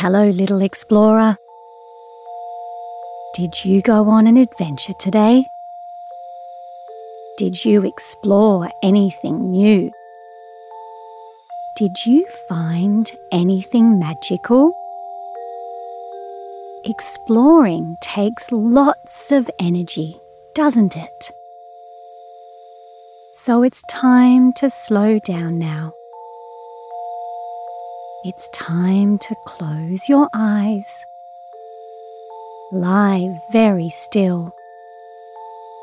Hello, little explorer. Did you go on an adventure today? Did you explore anything new? Did you find anything magical? Exploring takes lots of energy, doesn't it? So it's time to slow down now. It's time to close your eyes. Lie very still.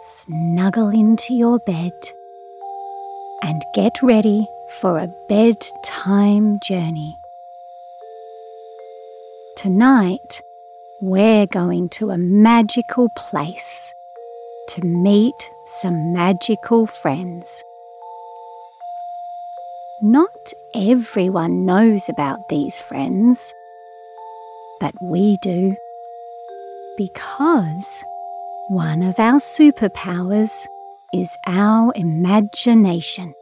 Snuggle into your bed and get ready for a bedtime journey. Tonight, we're going to a magical place to meet some magical friends. Not everyone knows about these friends, but we do. Because one of our superpowers is our imagination.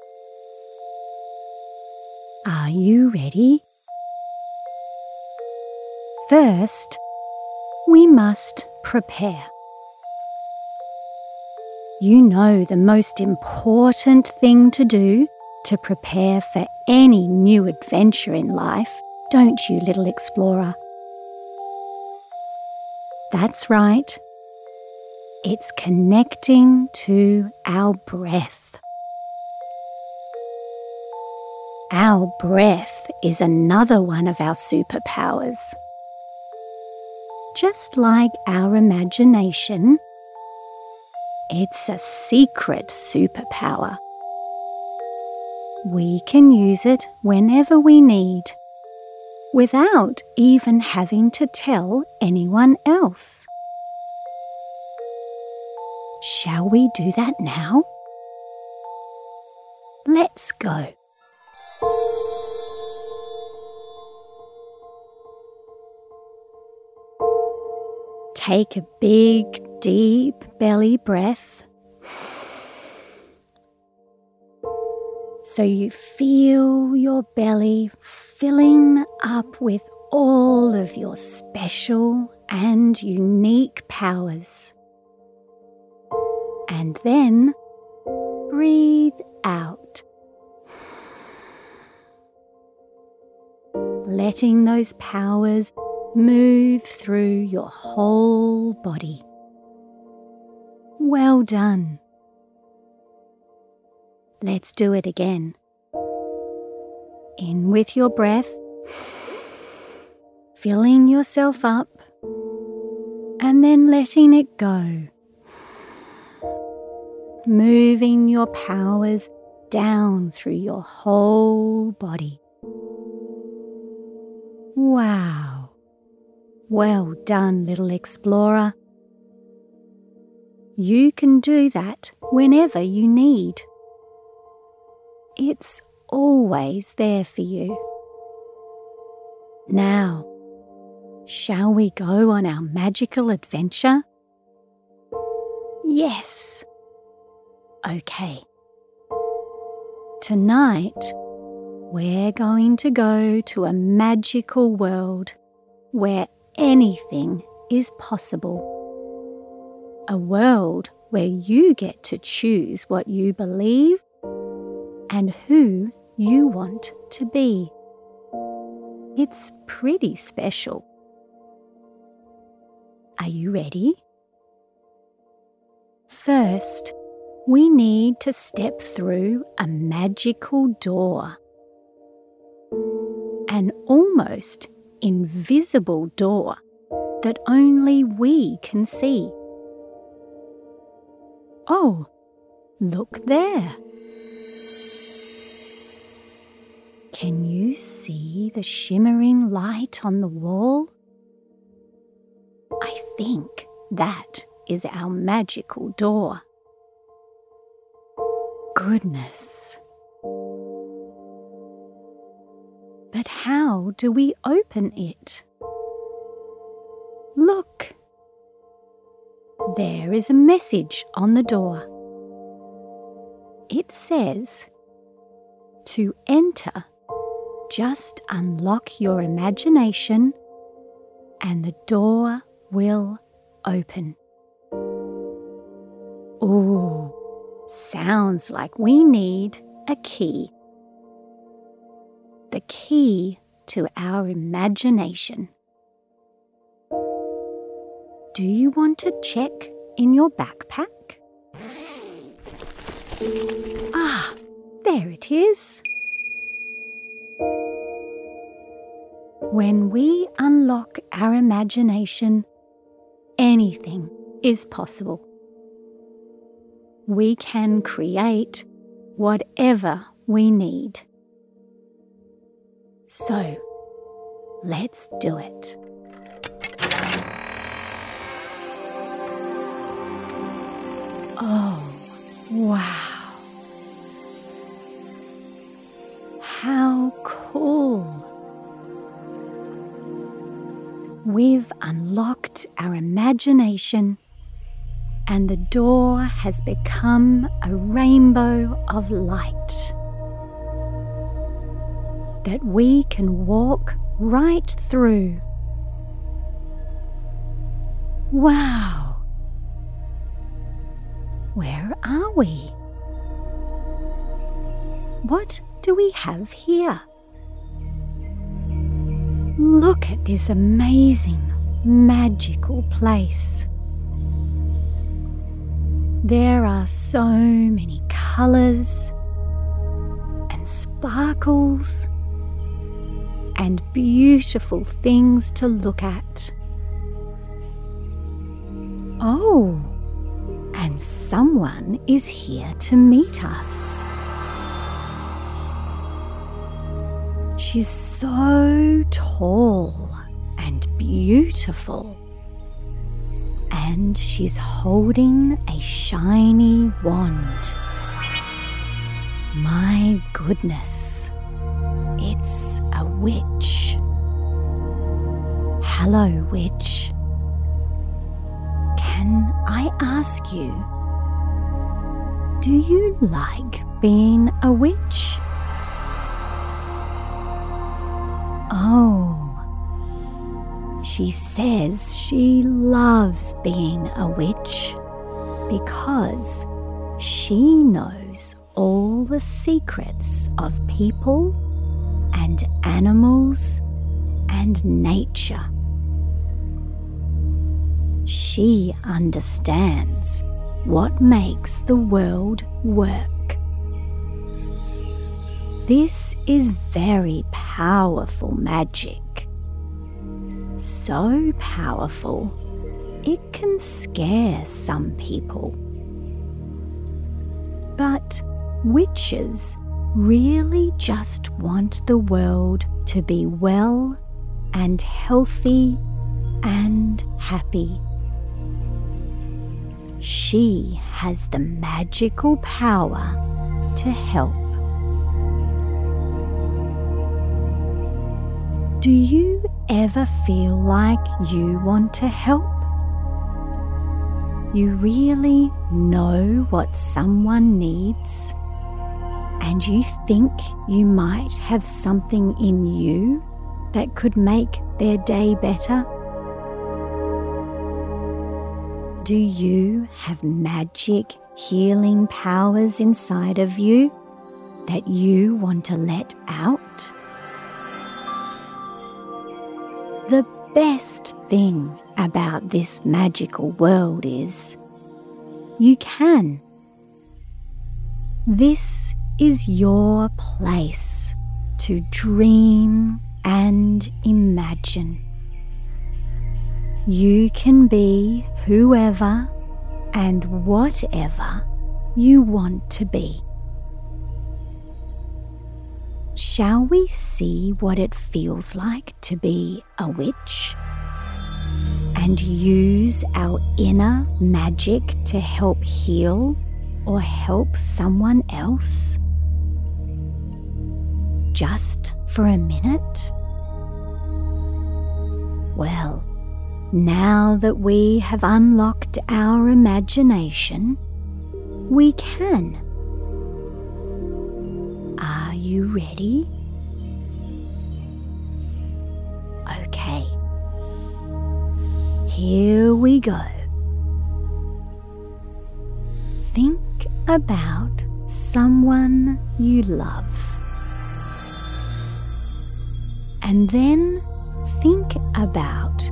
Are you ready? First, we must prepare. You know the most important thing to do to prepare for any new adventure in life, don't you, little explorer? That's right. It's connecting to our breath. Our breath is another one of our superpowers. Just like our imagination, it's a secret superpower. We can use it whenever we need, without even having to tell anyone else. Shall we do that now? Let's go. Take a big, deep belly breath so you feel your belly filling up with all of your special and unique powers. And then breathe out, letting those powers move through your whole body. Well done. Let's do it again. In with your breath, filling yourself up, and then letting it go. Moving your powers down through your whole body. Wow! Well done, little explorer. You can do that whenever you need. It's always there for you. Now, shall we go on our magical adventure? Yes. Okay. Tonight, we're going to go to a magical world where anything is possible. A world where you get to choose what you believe and who you want to be. It's pretty special. Are you ready? First, we need to step through a magical door. An almost invisible door that only we can see. Oh, look there. Can you see the shimmering light on the wall? I think that is our magical door. Goodness. But how do we open it? Look! There is a message on the door. It says, To enter just unlock your imagination and the door will open. Ooh, sounds like we need a key. The key to our imagination. Do you want to check in your backpack? Ah, there it is. When we unlock our imagination, anything is possible. We can create whatever we need. So, let's do it. Oh, wow. Unlocked our imagination and the door has become a rainbow of light that we can walk right through. Wow! Where are we? What do we have here? Look at this amazing, magical place. There are so many colours and sparkles and beautiful things to look at. Oh, and someone is here to meet us. She's so tall beautiful. And she's holding a shiny wand. My goodness, it's a witch. Hello, witch. Can I ask you, do you like being a witch? Oh, she says she loves being a witch because she knows all the secrets of people and animals and nature. She understands what makes the world work. This is very powerful magic. So powerful, it can scare some people. But witches really just want the world to be well and healthy and happy. She has the magical power to help. Do you ever feel like you want to help? You really know what someone needs, and you think you might have something in you that could make their day better? Do you have magic healing powers inside of you that you want to let out? The best thing about this magical world is you can. This is your place to dream and imagine. You can be whoever and whatever you want to be. Shall we see what it feels like to be a witch? And use our inner magic to help heal or help someone else? Just for a minute? Well, now that we have unlocked our imagination, we can you ready? Okay. Here we go. Think about someone you love. And then think about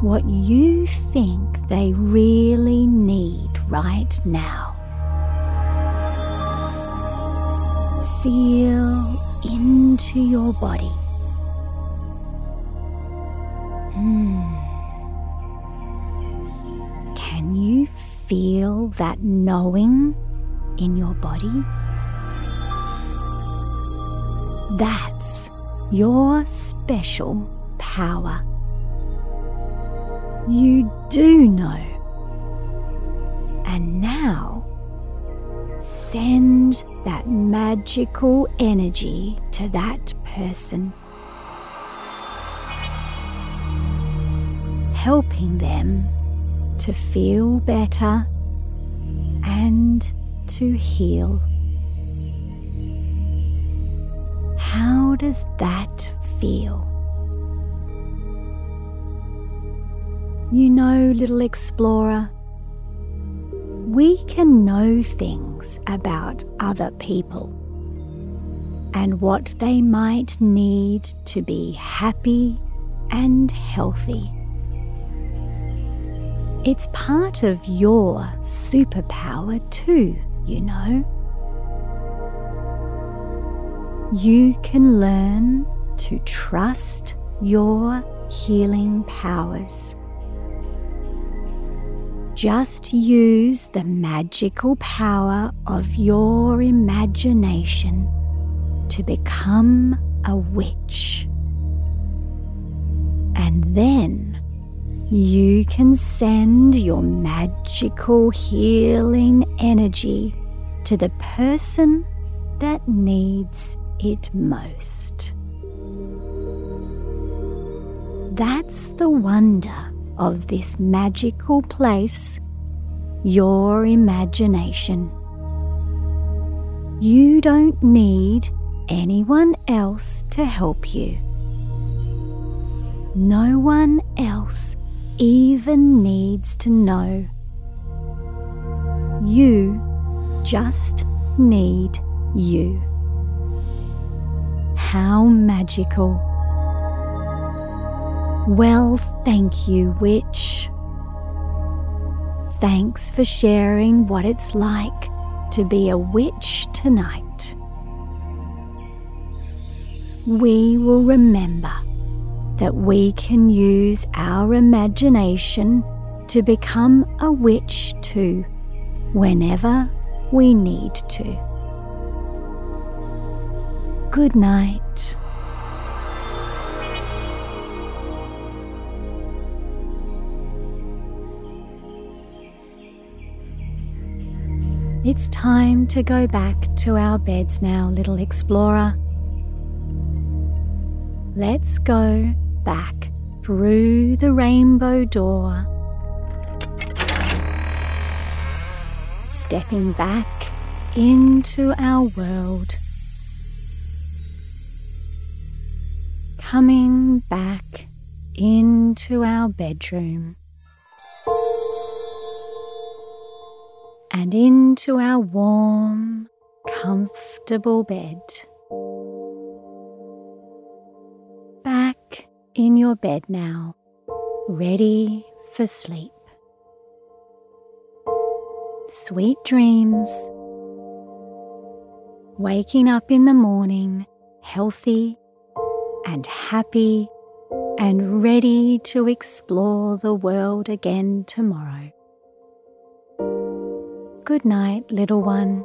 what you think they really need right now. Feel into your body. Hmm. Can you feel that knowing in your body? That's your special power. You do know. And now, send that magical energy to that person, helping them to feel better and to heal. How does that feel? You know, little explorer, we can know things about other people and what they might need to be happy and healthy. It's part of your superpower, too, you know. You can learn to trust your healing powers. Just use the magical power of your imagination to become a witch. And then you can send your magical healing energy to the person that needs it most. That's the wonder of this magical place, your imagination. You don't need anyone else to help you. No one else even needs to know. You just need you. How magical. Well, thank you, witch. Thanks for sharing what it's like to be a witch tonight. We will remember that we can use our imagination to become a witch too, whenever we need to. Good night. It's time to go back to our beds now, little explorer. Let's go back through the rainbow door, stepping back into our world, coming back into our bedroom. And into our warm, comfortable bed. Back in your bed now, ready for sleep. Sweet dreams. Waking up in the morning healthy and happy and ready to explore the world again tomorrow. Good night, little one.